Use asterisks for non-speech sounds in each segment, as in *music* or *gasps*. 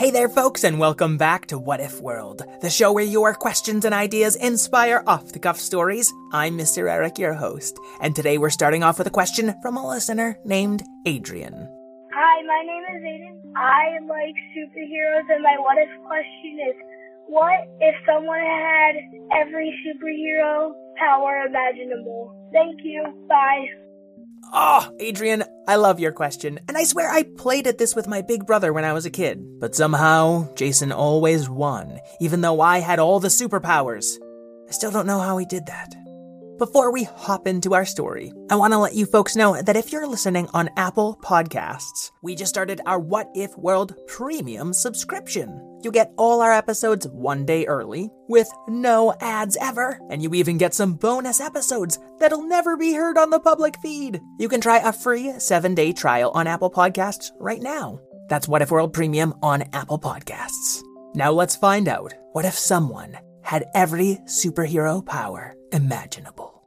Hey there, folks, and welcome back to What If World, the show where your questions and ideas inspire off the cuff stories. I'm Mr. Eric, your host, and today we're starting off with a question from a listener named Adrian. Hi, my name is Aiden. I like superheroes, and my what if question is what if someone had every superhero power imaginable? Thank you. Bye. Oh, Adrian, I love your question, and I swear I played at this with my big brother when I was a kid. But somehow, Jason always won, even though I had all the superpowers. I still don't know how he did that. Before we hop into our story, I want to let you folks know that if you're listening on Apple Podcasts, we just started our What If World Premium subscription. You get all our episodes one day early, with no ads ever, and you even get some bonus episodes that'll never be heard on the public feed. You can try a free seven day trial on Apple Podcasts right now. That's What If World Premium on Apple Podcasts. Now let's find out what if someone had every superhero power imaginable.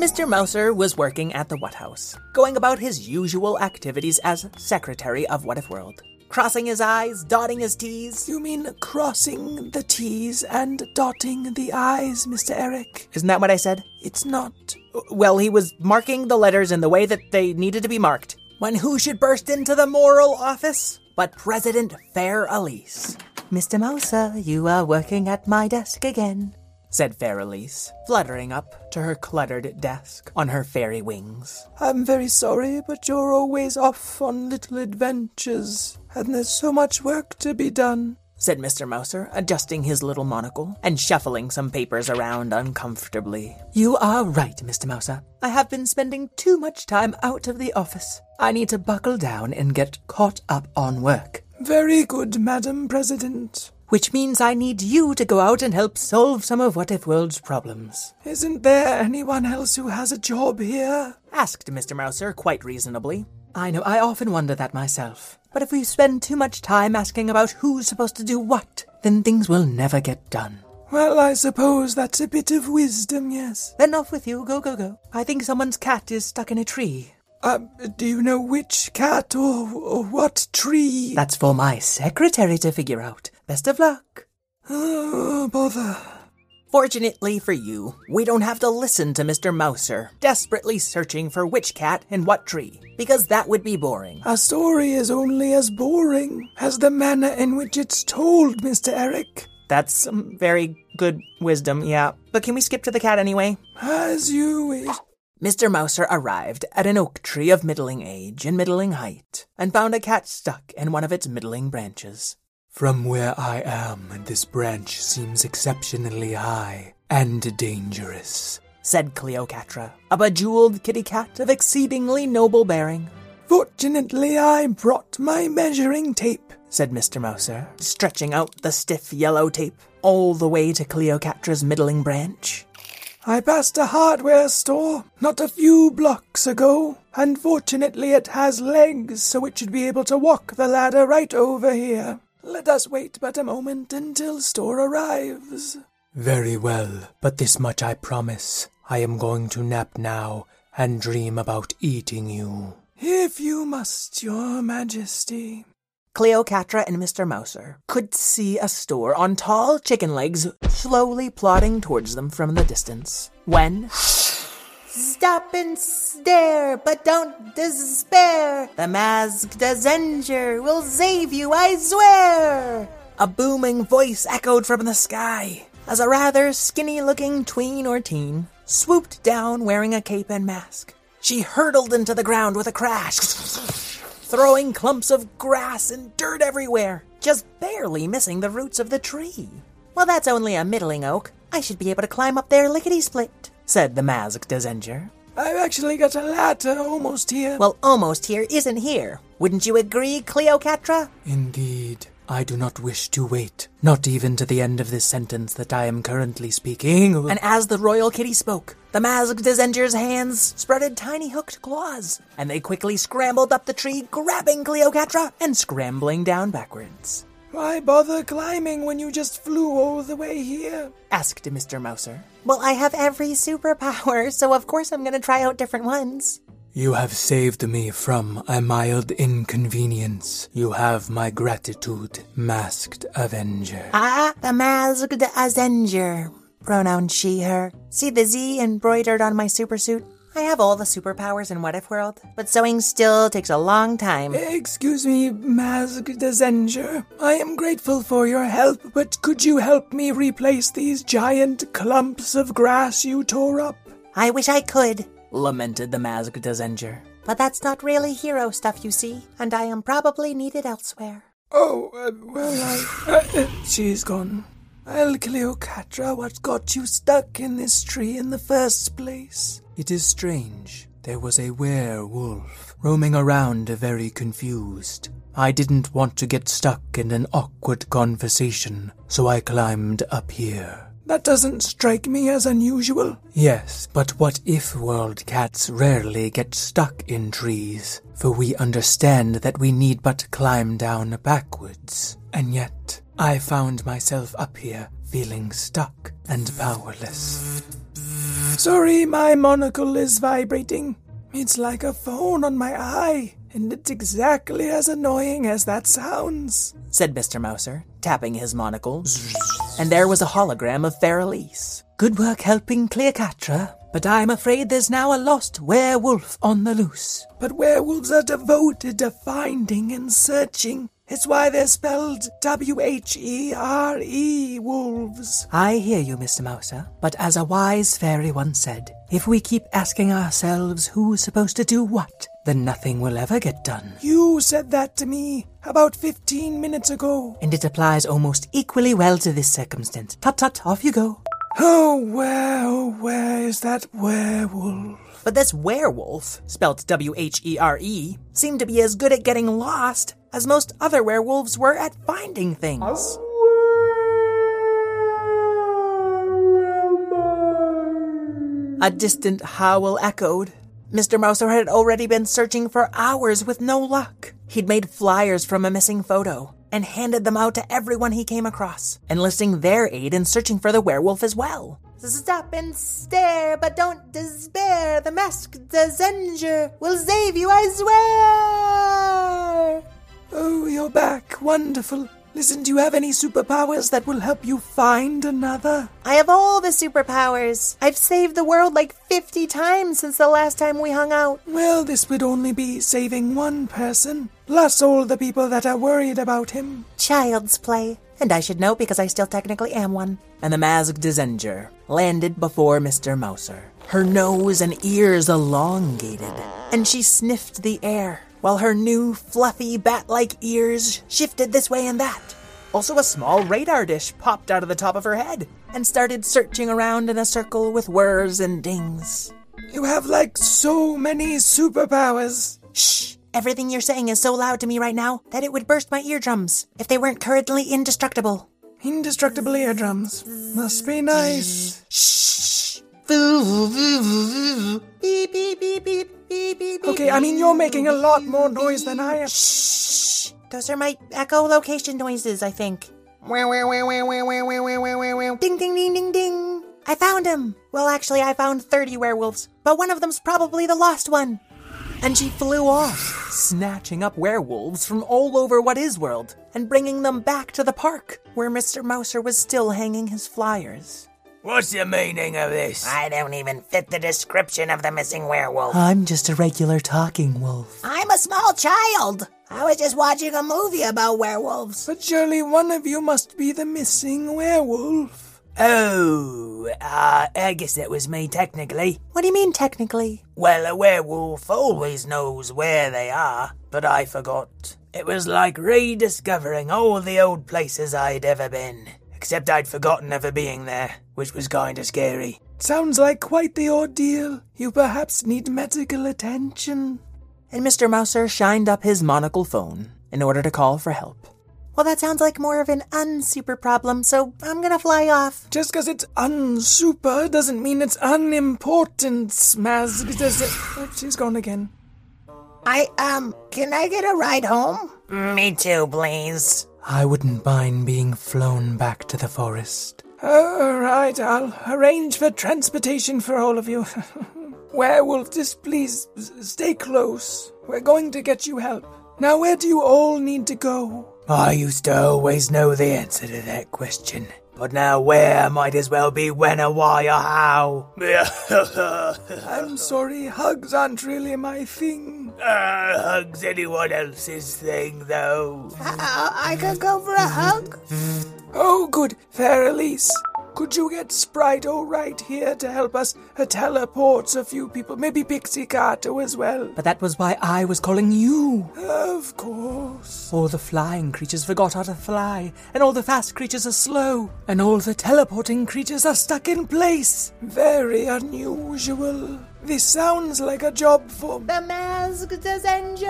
Mr. Mouser was working at the What House, going about his usual activities as secretary of What If World. Crossing his I's, dotting his T's. You mean crossing the T's and dotting the I's, Mr. Eric? Isn't that what I said? It's not. Well, he was marking the letters in the way that they needed to be marked. When who should burst into the moral office? But President Fair Elise. Mr. Mouser, you are working at my desk again, said Fair Elise, fluttering up to her cluttered desk on her fairy wings. I'm very sorry, but you're always off on little adventures, and there's so much work to be done. said Mr. Mouser, adjusting his little monocle and shuffling some papers around uncomfortably. You are right, Mr. Mouser. I have been spending too much time out of the office. I need to buckle down and get caught up on work. Very good, Madam President. Which means I need you to go out and help solve some of What If World's problems. Isn't there anyone else who has a job here? Asked Mr. Mouser quite reasonably. I know, I often wonder that myself. But if we spend too much time asking about who's supposed to do what, then things will never get done. Well, I suppose that's a bit of wisdom, yes. Then off with you, go, go, go. I think someone's cat is stuck in a tree. Uh, do you know which cat or, or what tree? That's for my secretary to figure out. Best of luck. Oh, *gasps* bother. Fortunately for you, we don't have to listen to Mr. Mouser desperately searching for which cat and what tree, because that would be boring. A story is only as boring as the manner in which it's told, Mr. Eric. That's some very good wisdom, yeah. But can we skip to the cat anyway? As you wish. Mr. Mouser arrived at an oak tree of middling age and middling height, and found a cat stuck in one of its middling branches. From where I am, this branch seems exceptionally high and dangerous. Said Cleocatra, a bejeweled kitty cat of exceedingly noble bearing. Fortunately, I brought my measuring tape. Said Mr. Mouser, stretching out the stiff yellow tape all the way to Cleocatra's middling branch. I passed a hardware store not a few blocks ago, and fortunately it has legs, so it should be able to walk the ladder right over here. Let us wait but a moment until store arrives. Very well, but this much I promise. I am going to nap now and dream about eating you. If you must, your majesty. Cleocatra and Mr. Mouser could see a store on tall chicken legs slowly plodding towards them from the distance. When. Stop and stare, but don't despair. The masked Avenger will save you, I swear. A booming voice echoed from the sky as a rather skinny looking tween or teen swooped down wearing a cape and mask. She hurtled into the ground with a crash, *laughs* throwing clumps of grass and dirt everywhere, just barely missing the roots of the tree. Well, that's only a middling oak. I should be able to climb up there lickety split, said the masked Avenger. I've actually got a ladder almost here. Well, almost here isn't here. Wouldn't you agree, Cleopatra? Indeed. I do not wish to wait, not even to the end of this sentence that I am currently speaking. And as the royal kitty spoke, the masked Avenger's hands spreaded tiny hooked claws, and they quickly scrambled up the tree, grabbing Cleopatra and scrambling down backwards. Why bother climbing when you just flew all the way here? asked Mr. Mouser. Well, I have every superpower, *laughs* so of course I'm going to try out different ones. You have saved me from a mild inconvenience. You have my gratitude, masked Avenger. Ah, the masked Avenger. Pronoun she, her. See the Z embroidered on my supersuit? I have all the superpowers in What If World, but sewing still takes a long time. Excuse me, Masked Avenger. I am grateful for your help, but could you help me replace these giant clumps of grass you tore up? I wish I could, lamented the masked Avenger. But that's not really hero stuff, you see, and I am probably needed elsewhere. Oh, uh, well, I. Uh, uh, she's gone. Well, Cleocatra, what got you stuck in this tree in the first place? It is strange. There was a werewolf roaming around very confused. I didn't want to get stuck in an awkward conversation, so I climbed up here. That doesn't strike me as unusual. Yes, but what if world cats rarely get stuck in trees? For we understand that we need but climb down backwards. And yet, I found myself up here feeling stuck and powerless. Sorry, my monocle is vibrating. It's like a phone on my eye, and it's exactly as annoying as that sounds, said Mr. Mouser, tapping his monocle. and there was a hologram of Fairelise. Good work helping Cleopatra, but I'm afraid there's now a lost werewolf on the loose. But werewolves are devoted to finding and searching. It's why they're spelled W H E R E wolves. I hear you, Mr. Mouser, but as a wise fairy once said, if we keep asking ourselves who's supposed to do what, then nothing will ever get done. You said that to me about 15 minutes ago. And it applies almost equally well to this circumstance. Tut tut, off you go. Oh, where, oh, where is that werewolf? But this werewolf, spelt W H E R E, seemed to be as good at getting lost as most other werewolves were at finding things. A distant howl echoed. Mr. Mouser had already been searching for hours with no luck. He'd made flyers from a missing photo and handed them out to everyone he came across, enlisting their aid in searching for the werewolf as well. Stop and stare, but don't despair. The masked Zenger will save you, I swear. Oh, you're back. Wonderful. Listen, do you have any superpowers that will help you find another? I have all the superpowers. I've saved the world like 50 times since the last time we hung out. Well, this would only be saving one person, plus all the people that are worried about him. Child's play. And I should know because I still technically am one. And the masked Zenger landed before Mr. Mouser. Her nose and ears elongated, and she sniffed the air while her new, fluffy, bat like ears shifted this way and that. Also, a small radar dish popped out of the top of her head and started searching around in a circle with whirs and dings. You have like so many superpowers. Shh! Everything you're saying is so loud to me right now that it would burst my eardrums if they weren't currently indestructible. Indestructible eardrums. Must be nice. Shh! Beep, beep, beep, beep. Okay, I mean, you're making a lot more noise than I am. Shh! Those are my echolocation noises, I think. Ding, ding, ding, ding, ding. I found him. Well, actually, I found 30 werewolves, but one of them's probably the lost one. And she flew off, snatching up werewolves from all over What If World and bringing them back to the park, where Mr. Mouser was still hanging his flyers. What's the meaning of this? I don't even fit the description of the missing werewolf. I'm just a regular talking wolf. I'm a small child. I was just watching a movie about werewolves. But surely one of you must be the missing werewolf. Oh, uh, I guess that was me technically. What do you mean technically? Well, a werewolf always knows where they are, but I forgot. It was like rediscovering all the old places I'd ever been Except I'd forgotten ever being there, which was kinda scary. Sounds like quite the ordeal. You perhaps need medical attention. And Mr. Mouser shined up his monocle phone in order to call for help. Well, that sounds like more of an unsuper problem, so I'm gonna fly off. Just 'cause it's unsuper doesn't mean it's unimportant, Smaz. Oh, she's gone again. I, um, can I get a ride home? Me too, please. I wouldn't mind being flown back to the forest. All right, I'll arrange for transportation for all of you. *laughs* Werewolf, just please stay close. We're going to get you help. Now, where do you all need to go? I used to always know the answer to that question. But now where might as well be when or why or how. *laughs* I'm sorry, hugs aren't really my thing. Uh, hugs anyone else's thing, though. Uh, I could go for a hug. Oh, good, fair Elise. Could you get Sprite all right here to help us uh, teleport a few people? Maybe Pixie Cato as well. But that was why I was calling you. Of course. All the flying creatures forgot how to fly, and all the fast creatures are slow, and all the teleporting creatures are stuck in place. Very unusual. This sounds like a job for. The masked messenger.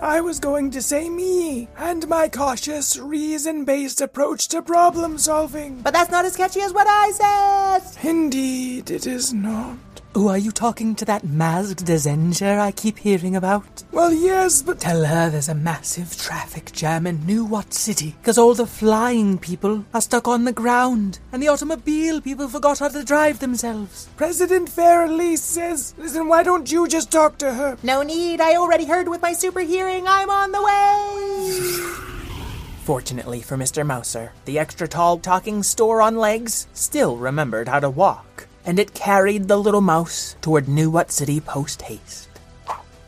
I was going to say me, and my cautious, reason based approach to problem solving. But that's not as catchy as what I said. Indeed, it is not. Oh, are you talking to that masked Desenger I keep hearing about? Well, yes, but. Tell her there's a massive traffic jam in New What City, because all the flying people are stuck on the ground, and the automobile people forgot how to drive themselves. President Fair Elise says, listen, why don't you just talk to her? No need. I already heard with my super hearing. I'm on the way. Fortunately for Mr. Mouser, the extra tall talking store on legs still remembered how to walk, and it carried the little mouse toward New What City post haste.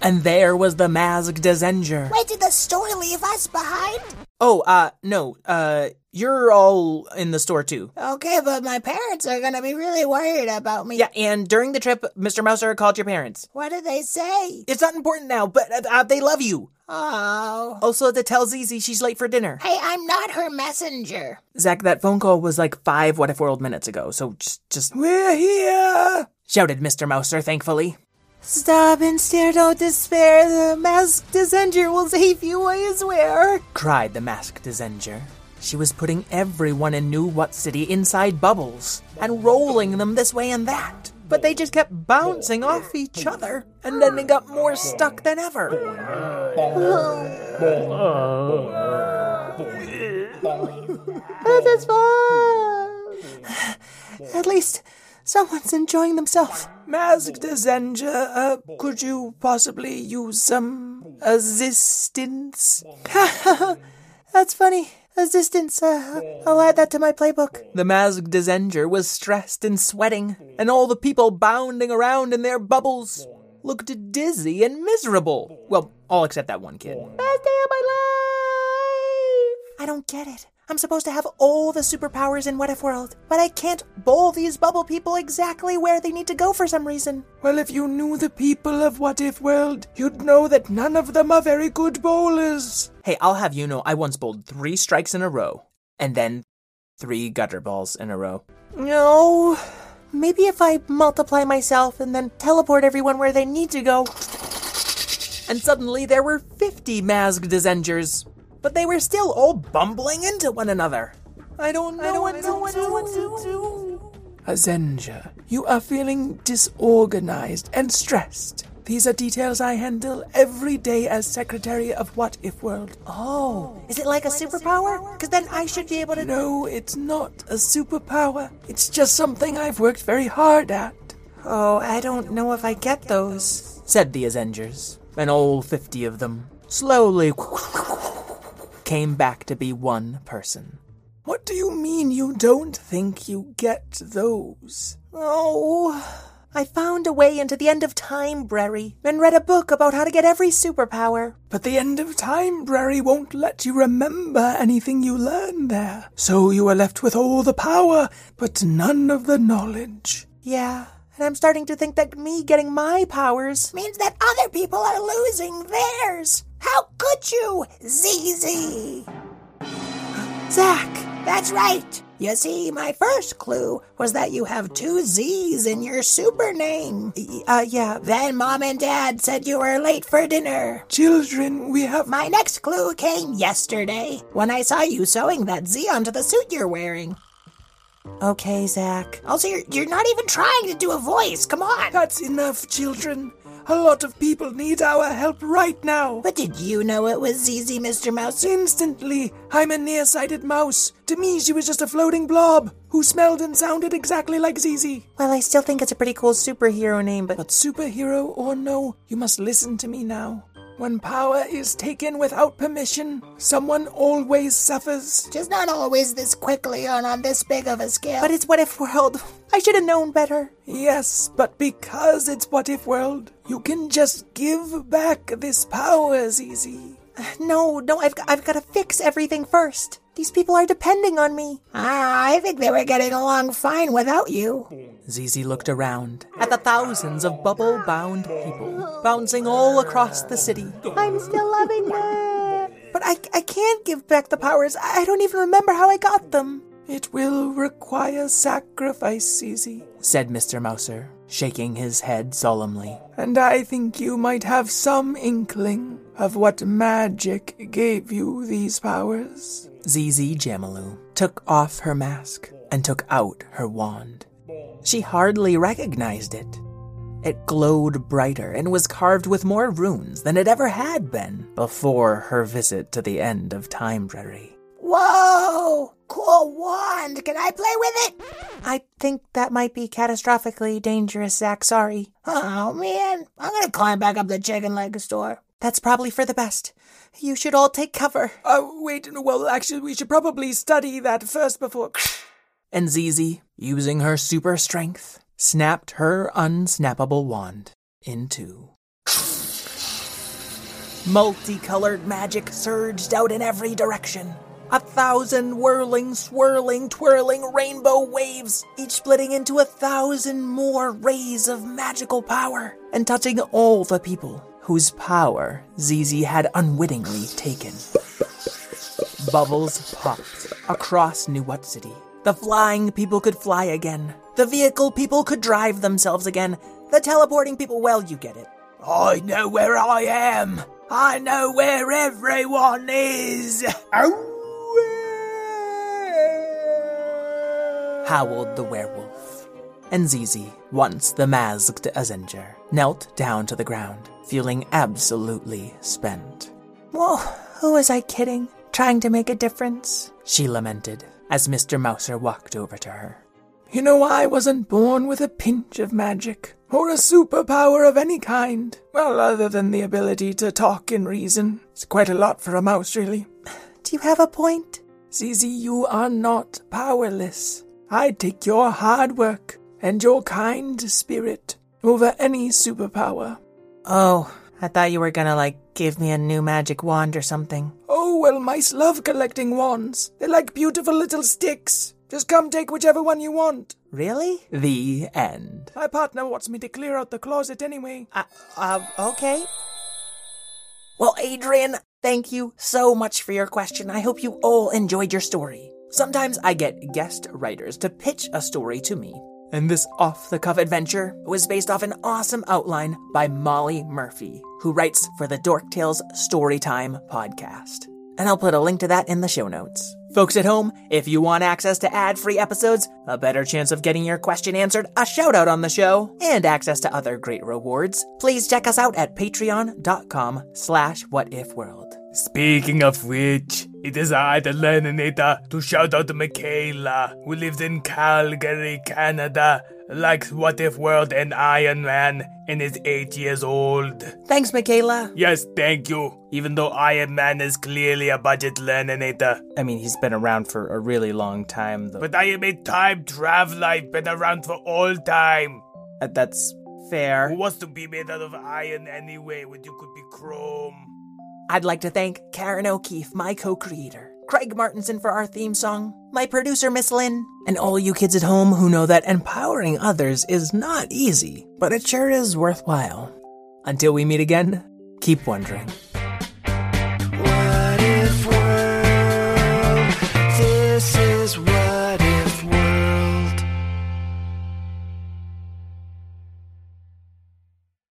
And there was the masked Desenger. Wait, did the story leave us behind? Oh, uh, no, uh, you're all in the store too. Okay, but my parents are gonna be really worried about me. Yeah, and during the trip, Mr. Mouser called your parents. What did they say? It's not important now, but uh, uh, they love you. Oh. Also, to tell Zizi she's late for dinner. Hey, I'm not her messenger. Zach, that phone call was like five What If World minutes ago, so just, just We're here! shouted Mr. Mouser thankfully. Stop and stare, don't despair. The masked Desenger will save you, I swear. cried the masked Desenger. She was putting everyone in New What City inside bubbles and rolling them this way and that. But they just kept bouncing off each other and then they got more stuck than ever. *laughs* This fun. At least someone's enjoying themselves. Masked Desenger, uh, could you possibly use some assistance? *laughs* That's funny. Assistance, uh, I'll add that to my playbook. The masked Desenger was stressed and sweating, and all the people bounding around in their bubbles looked dizzy and miserable. Well, all except that one kid. Best day of my life! I don't get it. I'm supposed to have all the superpowers in What If World, but I can't bowl these bubble people exactly where they need to go for some reason. Well, if you knew the people of What If World, you'd know that none of them are very good bowlers. Hey, I'll have you know I once bowled three strikes in a row, and then three gutter balls in a row. No. Maybe if I multiply myself and then teleport everyone where they need to go. And suddenly there were 50 masked Desengers, but they were still all bumbling into one another. I don't know, I don't, what, to do. Azenja, you are feeling disorganized and stressed. These are details I handle every day as Secretary of What If World. Oh, is it like a superpower? Because then I should be able to. No, it's not a superpower. It's just something I've worked very hard at. Oh, I don't know if I get those. Said the Azengers, and all 50 of them slowly came back to be one person. What do you mean you don't think you get those? Oh, I found a way into the end of time, Brary, and read a book about how to get every superpower. But the end of time, Brary, won't let you remember anything you learned there. So you are left with all the power, but none of the knowledge. Yeah, and I'm starting to think that me getting my powers means that other people are losing theirs. How could you, ZZ? Zach! That's right! You see, my first clue was that you have two Z's in your super name. Uh, yeah. Then mom and dad said you were late for dinner. Children, we have. My next clue came yesterday when I saw you sewing that Z onto the suit you're wearing. Okay, Zach. Also, you're, you're not even trying to do a voice. Come on. That's enough, children. A lot of people need our help right now. But did you know it was ZZ, Mr. Mouse? Instantly, I'm a nearsighted mouse. To me, she was just a floating blob who smelled and sounded exactly like Zizi. Well, I still think it's a pretty cool superhero name, but. But superhero or no, you must listen to me now. When power is taken without permission, someone always suffers. Just not always this quickly or on this big of a scale. But it's What If World. I should have known better. Yes, but because it's what if world, you can just give back this power, Zizi. *sighs* No, no, I've, I've got to fix everything first. These people are depending on me. Ah, I think they were getting along fine without you. Zizi looked around at the thousands of bubble bound people bouncing all across the city. I'm still loving *laughs* that. But I, I can't give back the powers. I don't even remember how I got them. It will require sacrifice, Zizi. Said Mr. Mouser, shaking his head solemnly. And I think you might have some inkling of what magic gave you these powers. ZZ Jamalu took off her mask and took out her wand. She hardly recognized it. It glowed brighter and was carved with more runes than it ever had been before her visit to the end of Time Prairie. Whoa! Cool wand. Can I play with it? I think that might be catastrophically dangerous, Zach. Sorry. Oh, man. I'm gonna climb back up the chicken leg store. That's probably for the best. You should all take cover. Uh, wait, well, actually, we should probably study that first before. *laughs* And Zizi, using her super strength, snapped her unsnappable wand in two. *laughs* Multicolored magic surged out in every direction. A thousand whirling, swirling, twirling rainbow waves, each splitting into a thousand more rays of magical power and touching all the people whose power Zizi had unwittingly taken. Bubbles popped across New What City. The flying people could fly again. The vehicle people could drive themselves again. The teleporting people, well, you get it. I know where I am. I know where everyone is. Howled the werewolf. And Zizi, once the masked Azenger, knelt down to the ground, feeling absolutely spent. Whoa, who was I kidding? Trying to make a difference? She lamented as Mr. Mouser walked over to her. You know, I wasn't born with a pinch of magic, or a superpower of any kind. Well, other than the ability to talk and reason. It's quite a lot for a mouse, really. *sighs* Do you have a point? Zizi, you are not powerless. I'd take your hard work and your kind spirit over any superpower. Oh, I thought you were gonna, like, give me a new magic wand or something. Oh, well, mice love collecting wands. They're like beautiful little sticks. Just come take whichever one you want. Really? The end. My partner wants me to clear out the closet anyway. Uh, uh, okay. Well, Adrian, thank you so much for your question. I hope you all enjoyed your story. Sometimes I get guest writers to pitch a story to me. And this off the cuff adventure was based off an awesome outline by Molly Murphy, who writes for the Dork Tales Storytime podcast. And I'll put a link to that in the show notes. Folks at home, if you want access to ad-free episodes, a better chance of getting your question answered, a shout out on the show, and access to other great rewards, please check us out at patreon.com slash whatifworld. Speaking of which, it is I, the Learninator, to shout out to Michaela, who lives in Calgary, Canada, likes What If World and Iron Man, and is 8 years old. Thanks, Michaela. Yes, thank you. Even though Iron Man is clearly a budget Learninator. I mean, he's been around for a really long time, though. But I am a time traveler, I've been around for all time. Uh, that's fair. Who wants to be made out of iron anyway when you could be chrome? I'd like to thank Karen O'Keefe, my co creator, Craig Martinson for our theme song, my producer, Miss Lynn, and all you kids at home who know that empowering others is not easy, but it sure is worthwhile. Until we meet again, keep wondering.